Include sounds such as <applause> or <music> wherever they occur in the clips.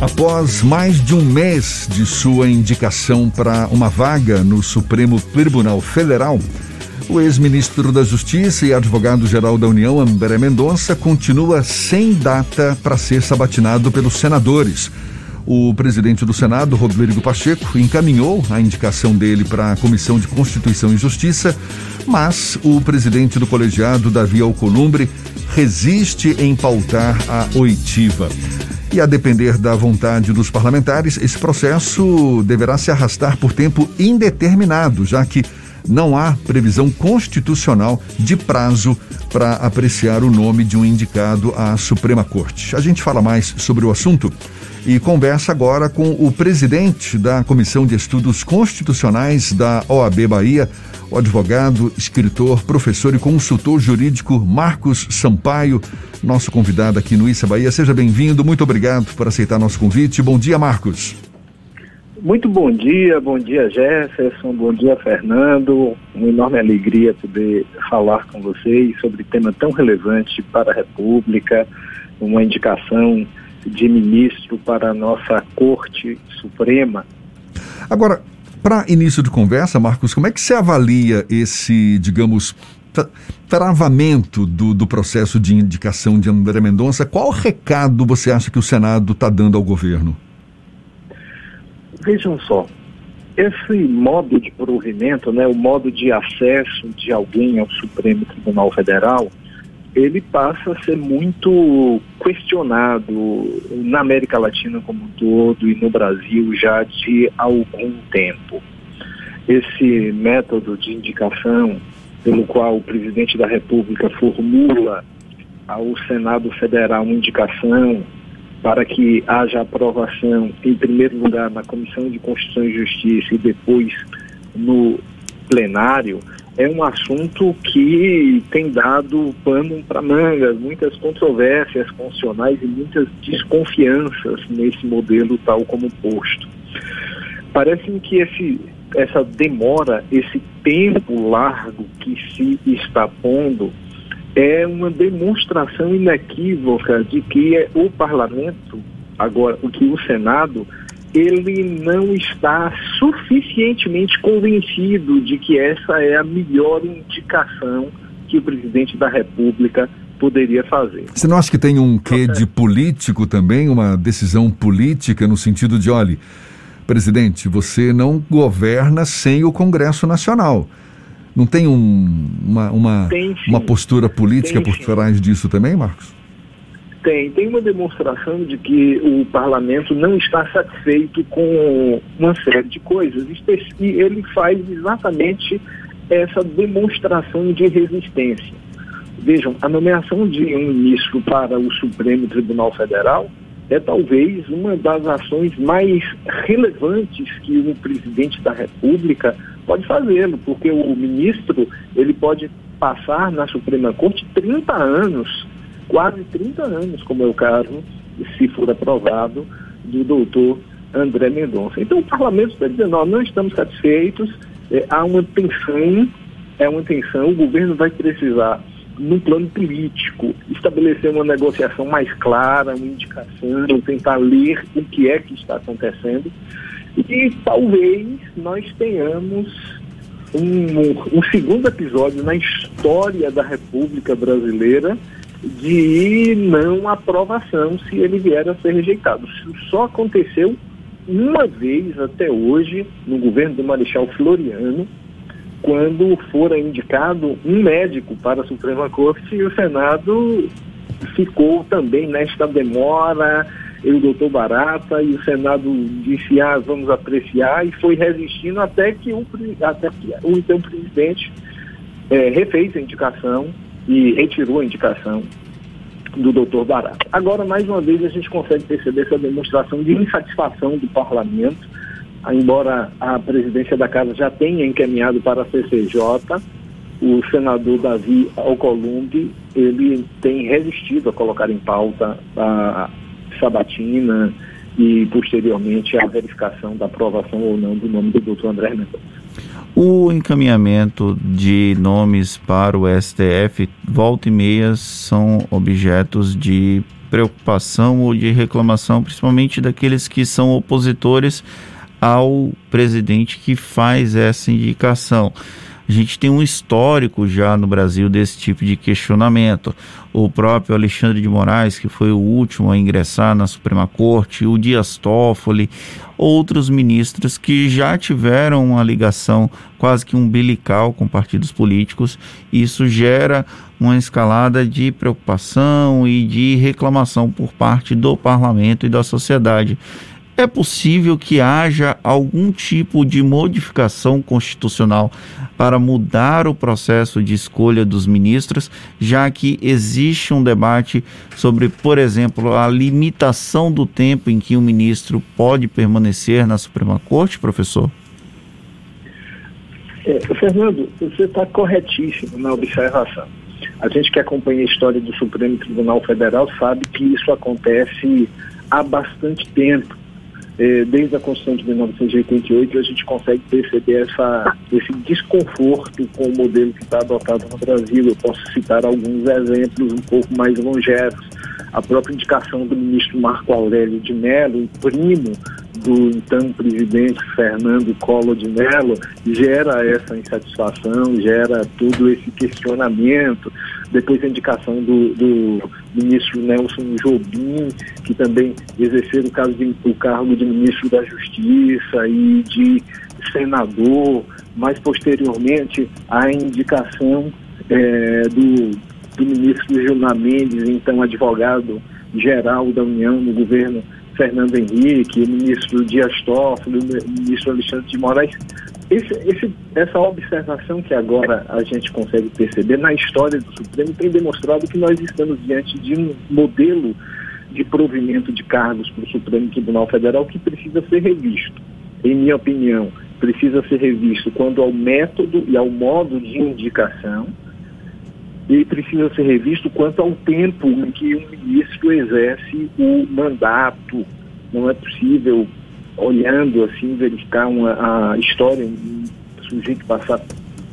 Após mais de um mês de sua indicação para uma vaga no Supremo Tribunal Federal, o ex-ministro da Justiça e advogado-geral da União, André Mendonça, continua sem data para ser sabatinado pelos senadores. O presidente do Senado, Rodrigo Pacheco, encaminhou a indicação dele para a Comissão de Constituição e Justiça, mas o presidente do colegiado, Davi Alcolumbre, resiste em pautar a oitiva. E a depender da vontade dos parlamentares, esse processo deverá se arrastar por tempo indeterminado, já que não há previsão constitucional de prazo para apreciar o nome de um indicado à Suprema Corte. A gente fala mais sobre o assunto e conversa agora com o presidente da Comissão de Estudos Constitucionais da OAB Bahia, o advogado, escritor, professor e consultor jurídico Marcos Sampaio, nosso convidado aqui no Issa Bahia. Seja bem-vindo, muito obrigado por aceitar nosso convite. Bom dia, Marcos. Muito bom dia, bom dia Jefferson, bom dia Fernando. Uma enorme alegria poder falar com vocês sobre tema tão relevante para a República, uma indicação de ministro para a nossa Corte Suprema. Agora, para início de conversa, Marcos, como é que você avalia esse, digamos, travamento do, do processo de indicação de André Mendonça? Qual recado você acha que o Senado está dando ao governo? Vejam só, esse modo de provimento, né, o modo de acesso de alguém ao Supremo Tribunal Federal, ele passa a ser muito questionado na América Latina como um todo e no Brasil já de algum tempo. Esse método de indicação pelo qual o presidente da República formula ao Senado Federal uma indicação para que haja aprovação, em primeiro lugar, na Comissão de Constituição e Justiça e depois no plenário, é um assunto que tem dado pano para mangas, muitas controvérsias constitucionais e muitas desconfianças nesse modelo tal como posto. Parece-me que esse, essa demora, esse tempo largo que se está pondo, é uma demonstração inequívoca de que o parlamento, agora o que o Senado, ele não está suficientemente convencido de que essa é a melhor indicação que o presidente da República poderia fazer. Você não acha que tem um quê de político também, uma decisão política no sentido de, olhe, presidente, você não governa sem o Congresso Nacional. Não tem um, uma, uma, tem, uma postura política tem, por trás disso também, Marcos? Tem. Tem uma demonstração de que o parlamento não está satisfeito com uma série de coisas. E ele faz exatamente essa demonstração de resistência. Vejam, a nomeação de um ministro para o Supremo Tribunal Federal é talvez uma das ações mais relevantes que o presidente da República pode fazê-lo, porque o ministro ele pode passar na Suprema Corte 30 anos, quase 30 anos, como é o caso, se for aprovado, do doutor André Mendonça. Então o parlamento está dizendo, nós não estamos satisfeitos, é, há uma tensão, é uma tensão, o governo vai precisar no plano político, estabelecer uma negociação mais clara, uma indicação, tentar ler o que é que está acontecendo. E talvez nós tenhamos um, um segundo episódio na história da República Brasileira de não aprovação se ele vier a ser rejeitado. Isso só aconteceu uma vez até hoje no governo do Marechal Floriano, quando fora indicado um médico para a Suprema Corte e o Senado ficou também nesta demora, e o doutor Barata, e o Senado disse, ah, vamos apreciar, e foi resistindo até que o, até que o então presidente é, refez a indicação e retirou a indicação do doutor Barata. Agora, mais uma vez, a gente consegue perceber essa demonstração de insatisfação do parlamento embora a presidência da casa já tenha encaminhado para a CCJ, o senador Davi Alcolumbre, ele tem resistido a colocar em pauta a sabatina e posteriormente a verificação da aprovação ou não do nome do doutor André Mendonça. O encaminhamento de nomes para o STF, volta e meia, são objetos de preocupação ou de reclamação, principalmente daqueles que são opositores ao presidente que faz essa indicação. A gente tem um histórico já no Brasil desse tipo de questionamento. O próprio Alexandre de Moraes, que foi o último a ingressar na Suprema Corte, o Dias Toffoli, outros ministros que já tiveram uma ligação quase que umbilical com partidos políticos. Isso gera uma escalada de preocupação e de reclamação por parte do parlamento e da sociedade. É possível que haja algum tipo de modificação constitucional para mudar o processo de escolha dos ministros, já que existe um debate sobre, por exemplo, a limitação do tempo em que um ministro pode permanecer na Suprema Corte, professor? É, Fernando, você está corretíssimo na observação. A gente que acompanha a história do Supremo Tribunal Federal sabe que isso acontece há bastante tempo desde a Constituição de 1988, a gente consegue perceber essa, esse desconforto com o modelo que está adotado no Brasil. Eu posso citar alguns exemplos um pouco mais longevos. A própria indicação do ministro Marco Aurélio de Mello, primo do então presidente Fernando Collor de Mello gera essa insatisfação, gera todo esse questionamento. Depois a indicação do, do ministro Nelson Jobim, que também exerceu o, de, o cargo de ministro da Justiça e de senador. Mais posteriormente, a indicação é, do, do ministro Gilmar Mendes, então advogado geral da União no governo Fernando Henrique, o ministro Dias Toffoli, o ministro Alexandre de Moraes. Esse, esse, essa observação que agora a gente consegue perceber na história do Supremo tem demonstrado que nós estamos diante de um modelo de provimento de cargos para o Supremo Tribunal Federal que precisa ser revisto. Em minha opinião, precisa ser revisto quando ao método e ao modo de indicação, e precisa ser revisto quanto ao tempo em que um ministro exerce o mandato. Não é possível, olhando assim, verificar uma, a história, um sujeito passar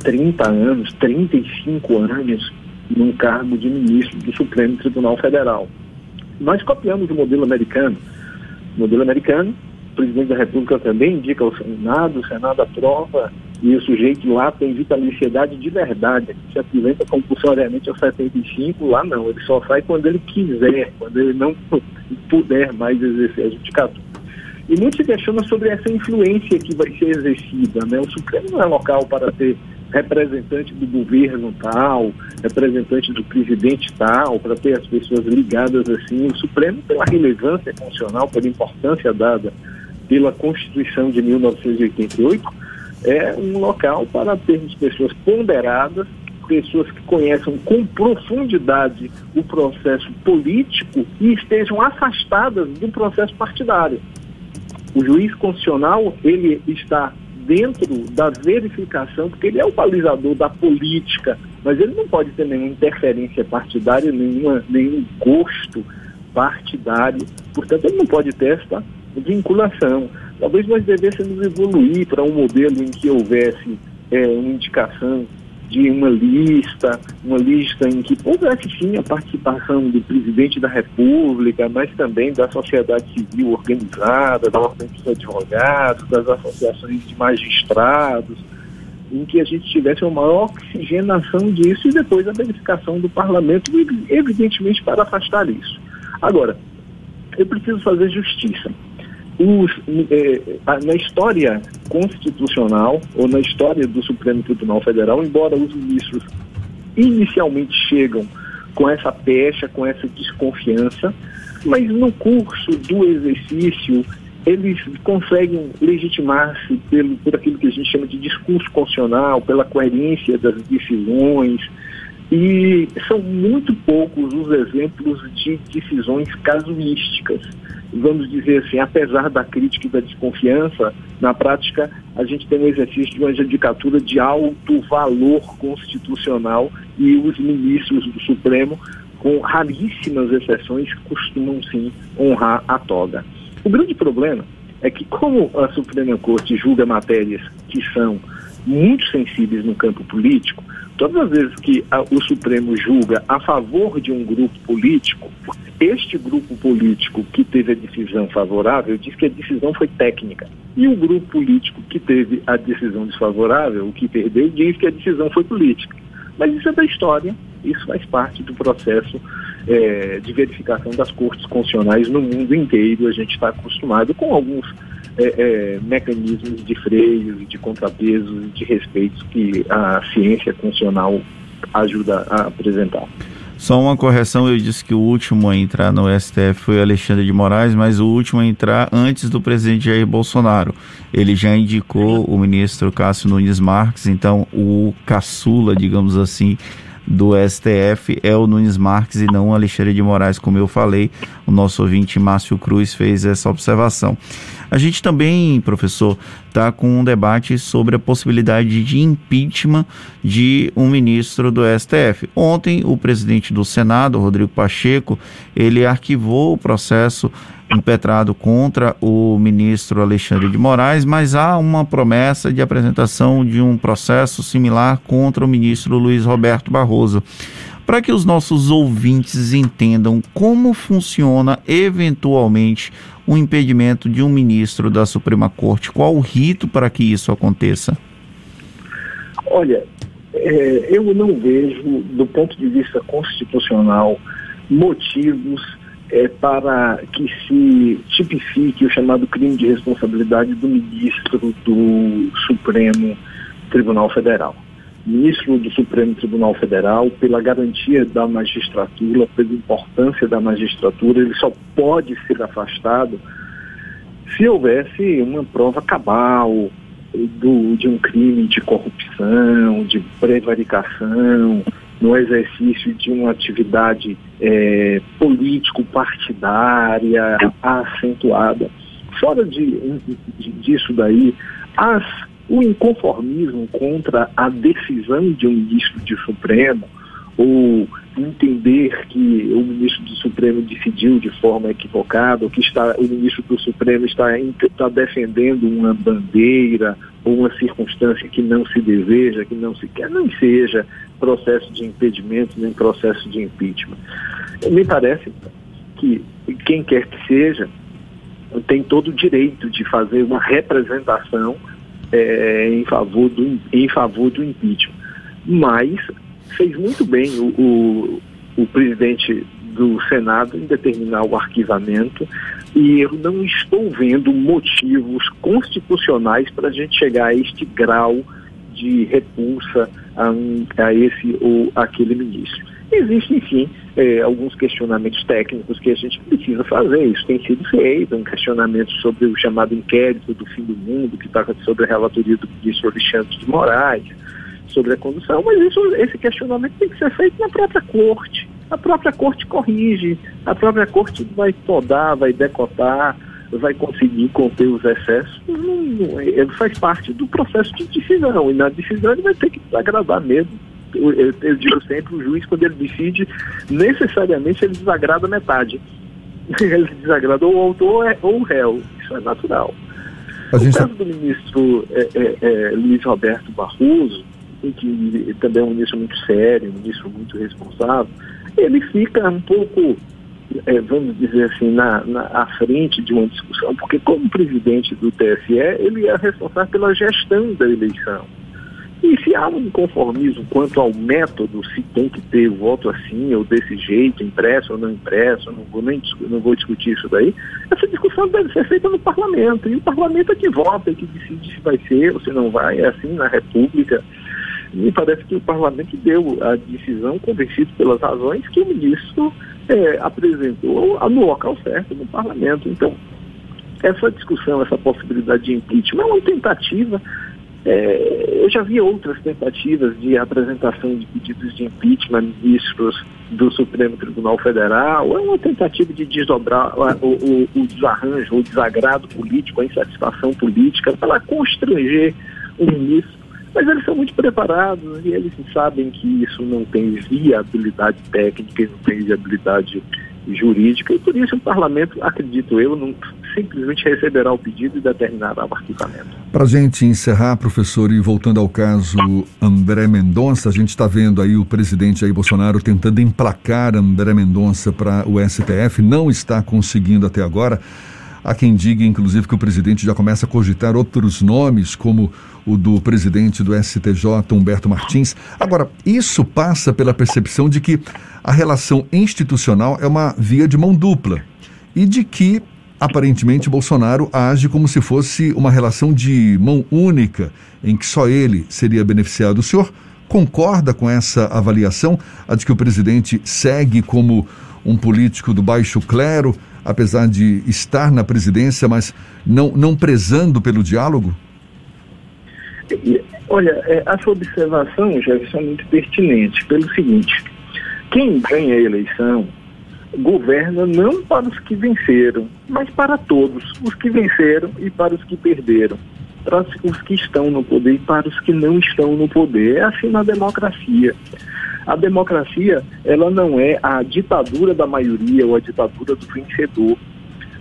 30 anos, 35 anos num cargo de ministro do Supremo Tribunal Federal. Nós copiamos o modelo americano. O modelo americano, o presidente da República também indica ao Senado, o Senado aprova e o sujeito lá tem vitaliciedade de verdade. Se aposenta compulsoriamente aos 75, lá não. Ele só sai quando ele quiser, quando ele não puder mais exercer a judicatura. E muito se questiona sobre essa influência que vai ser exercida. Né? O Supremo não é local para ter representante do governo tal, representante do presidente tal, para ter as pessoas ligadas assim. O Supremo, pela relevância funcional, pela importância dada pela Constituição de 1988, é um local para termos pessoas ponderadas, pessoas que conheçam com profundidade o processo político e estejam afastadas do processo partidário. O juiz constitucional, ele está dentro da verificação, porque ele é o balizador da política, mas ele não pode ter nenhuma interferência partidária, nenhuma, nenhum gosto partidário. Portanto, ele não pode ter esta vinculação. Talvez nós devêssemos evoluir para um modelo em que houvesse é, uma indicação de uma lista, uma lista em que houvesse sim a participação do presidente da República, mas também da sociedade civil organizada, da ordem dos advogados, das associações de magistrados, em que a gente tivesse uma maior oxigenação disso e depois a verificação do parlamento, evidentemente para afastar isso. Agora, eu preciso fazer justiça os, eh, na história constitucional ou na história do Supremo Tribunal Federal, embora os ministros inicialmente chegam com essa pecha, com essa desconfiança, mas no curso do exercício eles conseguem legitimar-se pelo, por aquilo que a gente chama de discurso constitucional, pela coerência das decisões, e são muito poucos os exemplos de decisões casuísticas vamos dizer assim, apesar da crítica e da desconfiança, na prática a gente tem um exercício de uma judicatura de alto valor constitucional e os ministros do Supremo, com raríssimas exceções, costumam sim honrar a toga. O grande problema é que, como a Suprema Corte julga matérias que são muito sensíveis no campo político, Todas as vezes que a, o Supremo julga a favor de um grupo político, este grupo político que teve a decisão favorável diz que a decisão foi técnica. E o grupo político que teve a decisão desfavorável, o que perdeu, diz que a decisão foi política. Mas isso é da história, isso faz parte do processo é, de verificação das cortes constitucionais no mundo inteiro. A gente está acostumado com alguns é, é, mecanismos de freios, de contrapesos de respeitos que a ciência constitucional ajuda a apresentar. Só uma correção, eu disse que o último a entrar no STF foi Alexandre de Moraes, mas o último a entrar antes do presidente Jair Bolsonaro. Ele já indicou o ministro Cássio Nunes Marques, então o caçula, digamos assim, do STF é o Nunes Marques e não o Alexandre de Moraes, como eu falei. O nosso ouvinte Márcio Cruz fez essa observação. A gente também, professor, está com um debate sobre a possibilidade de impeachment de um ministro do STF. Ontem, o presidente do Senado, Rodrigo Pacheco, ele arquivou o processo impetrado contra o ministro Alexandre de Moraes, mas há uma promessa de apresentação de um processo similar contra o ministro Luiz Roberto Barroso. Para que os nossos ouvintes entendam como funciona eventualmente o impedimento de um ministro da Suprema Corte, qual o rito para que isso aconteça? Olha, é, eu não vejo, do ponto de vista constitucional, motivos é, para que se tipifique o chamado crime de responsabilidade do ministro do Supremo Tribunal Federal. Ministro do Supremo Tribunal Federal, pela garantia da magistratura, pela importância da magistratura, ele só pode ser afastado se houvesse uma prova cabal do, de um crime de corrupção, de prevaricação, no exercício de uma atividade é, político-partidária acentuada. Fora de, de, disso daí, as, o inconformismo contra a decisão de um ministro de Supremo, ou entender que o ministro do Supremo decidiu de forma equivocada, ou que está, o ministro do Supremo está, está defendendo uma bandeira ou uma circunstância que não se deseja, que não se quer, não seja processo de impedimento nem processo de impeachment. Me parece que quem quer que seja tem todo o direito de fazer uma representação é, em, favor do, em favor do impeachment. Mas fez muito bem o, o, o presidente do Senado em determinar o arquivamento e eu não estou vendo motivos constitucionais para a gente chegar a este grau de repulsa a, um, a esse ou aquele ministro. Existem, sim, é, alguns questionamentos técnicos que a gente precisa fazer. Isso tem sido feito, um questionamento sobre o chamado inquérito do fim do mundo, que está sobre a relatoria do ministro Alexandre de Moraes, sobre a condução, mas isso, esse questionamento tem que ser feito na própria corte. A própria corte corrige, a própria corte vai podar, vai decotar, vai conseguir conter os excessos. Não, não, ele faz parte do processo de decisão, e na decisão ele vai ter que agradar mesmo. Eu, eu, digo sempre, o juiz, quando ele decide, necessariamente ele desagrada metade. <laughs> Ele desagrada ou o autor ou o réu. Isso é natural. A o caso do ministro é, é, é, Luiz Roberto Barroso, que também é um ministro muito sério, um ministro muito responsável, ele fica um pouco, é, vamos dizer assim, na, na, à frente de uma discussão, porque como presidente do TSE, ele é responsável pela gestão da eleição. E se há um inconformismo quanto ao método, se tem que ter o voto assim ou desse jeito, impresso ou não impresso, não vou, nem, não vou discutir isso daí, essa discussão deve ser feita no parlamento. E o parlamento é que vota, é que decide se vai ser ou se não vai, é assim na República me parece que o parlamento deu a decisão convencido pelas razões que o ministro é, apresentou no local certo, no parlamento. Então, essa discussão, essa possibilidade de impeachment é uma tentativa. É, eu já vi outras tentativas de apresentação de pedidos de impeachment ministros do Supremo Tribunal Federal. É uma tentativa de desdobrar o, o, o desarranjo, o desagrado político, a insatisfação política para constranger o ministro mas eles são muito preparados e eles sabem que isso não tem viabilidade técnica, não tem viabilidade jurídica, e por isso o parlamento, acredito eu, não simplesmente receberá o pedido e determinará o arquivamento. Para a gente encerrar, professor, e voltando ao caso André Mendonça, a gente está vendo aí o presidente Jair Bolsonaro tentando emplacar André Mendonça para o STF, não está conseguindo até agora. Há quem diga, inclusive, que o presidente já começa a cogitar outros nomes, como o do presidente do STJ, Humberto Martins. Agora, isso passa pela percepção de que a relação institucional é uma via de mão dupla e de que, aparentemente, Bolsonaro age como se fosse uma relação de mão única, em que só ele seria beneficiado. O senhor concorda com essa avaliação, a de que o presidente segue como um político do baixo clero? Apesar de estar na presidência, mas não, não prezando pelo diálogo? Olha, é, a sua observação, Jefferson, é muito pertinente, pelo seguinte, quem ganha a eleição governa não para os que venceram, mas para todos, os que venceram e para os que perderam, para os que estão no poder e para os que não estão no poder. É assim na democracia. A democracia, ela não é a ditadura da maioria ou a ditadura do vencedor.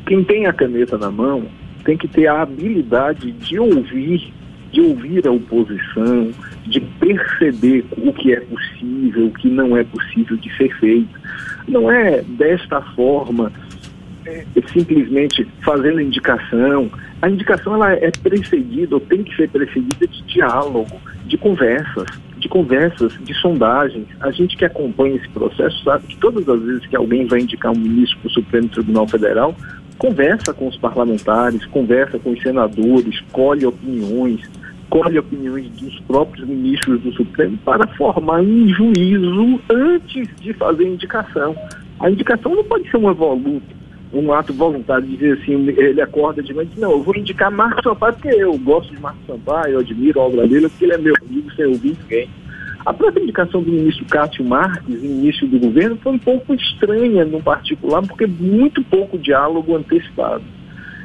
Quem tem a caneta na mão tem que ter a habilidade de ouvir, de ouvir a oposição, de perceber o que é possível, o que não é possível de ser feito. Não é desta forma, é, simplesmente fazendo indicação. A indicação ela é precedida, ou tem que ser precedida de diálogo, de conversas conversas, de sondagens. A gente que acompanha esse processo sabe que todas as vezes que alguém vai indicar um ministro para o Supremo Tribunal Federal, conversa com os parlamentares, conversa com os senadores, colhe opiniões, colhe opiniões dos próprios ministros do Supremo para formar um juízo antes de fazer a indicação. A indicação não pode ser uma voluta, um ato voluntário de dizer assim, ele acorda de e diz, não, eu vou indicar Marcos Sampaio porque eu gosto de Marcos Sampaio, eu admiro a obra dele, porque ele é meu amigo sem ouvir ninguém. A própria indicação do ministro Cássio Marques, início do governo, foi um pouco estranha no particular, porque muito pouco diálogo antecipado.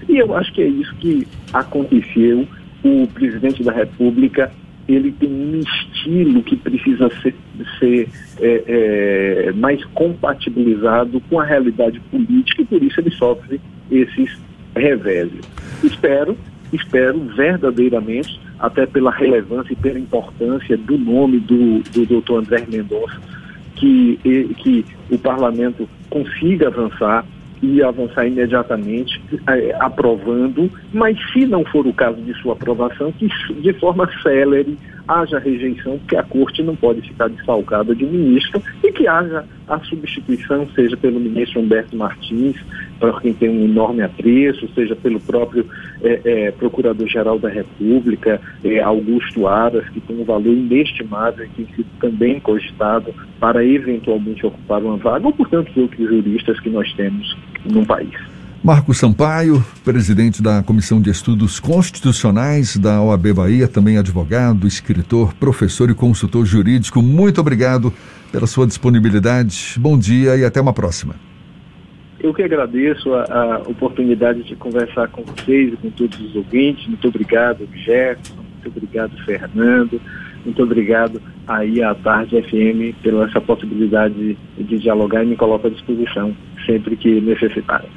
E eu acho que é isso que aconteceu. O presidente da República ele tem um estilo que precisa ser, ser é, é, mais compatibilizado com a realidade política e por isso ele sofre esses reveses. Espero, espero verdadeiramente, até pela relevância e pela importância do nome do, do doutor André Mendonça, que, que o parlamento consiga avançar e avançar imediatamente é, aprovando, mas se não for o caso de sua aprovação, que de forma célere haja rejeição, porque a corte não pode ficar desfalcada de ministro e que haja a substituição, seja pelo ministro Humberto Martins, para quem tem um enorme apreço, seja pelo próprio é, é, Procurador-Geral da República, é, Augusto Aras, que tem um valor inestimável e tem sido também cogitado para eventualmente ocupar uma vaga, ou por tantos outros juristas que nós temos no país. Marcos Sampaio, presidente da Comissão de Estudos Constitucionais da OAB Bahia, também advogado, escritor, professor e consultor jurídico. Muito obrigado pela sua disponibilidade. Bom dia e até uma próxima. Eu que agradeço a, a oportunidade de conversar com vocês e com todos os ouvintes. Muito obrigado, Jefferson. Muito obrigado, Fernando. Muito obrigado aí à Tarde FM pela essa possibilidade de, de dialogar e me coloco à disposição sempre que necessitarem.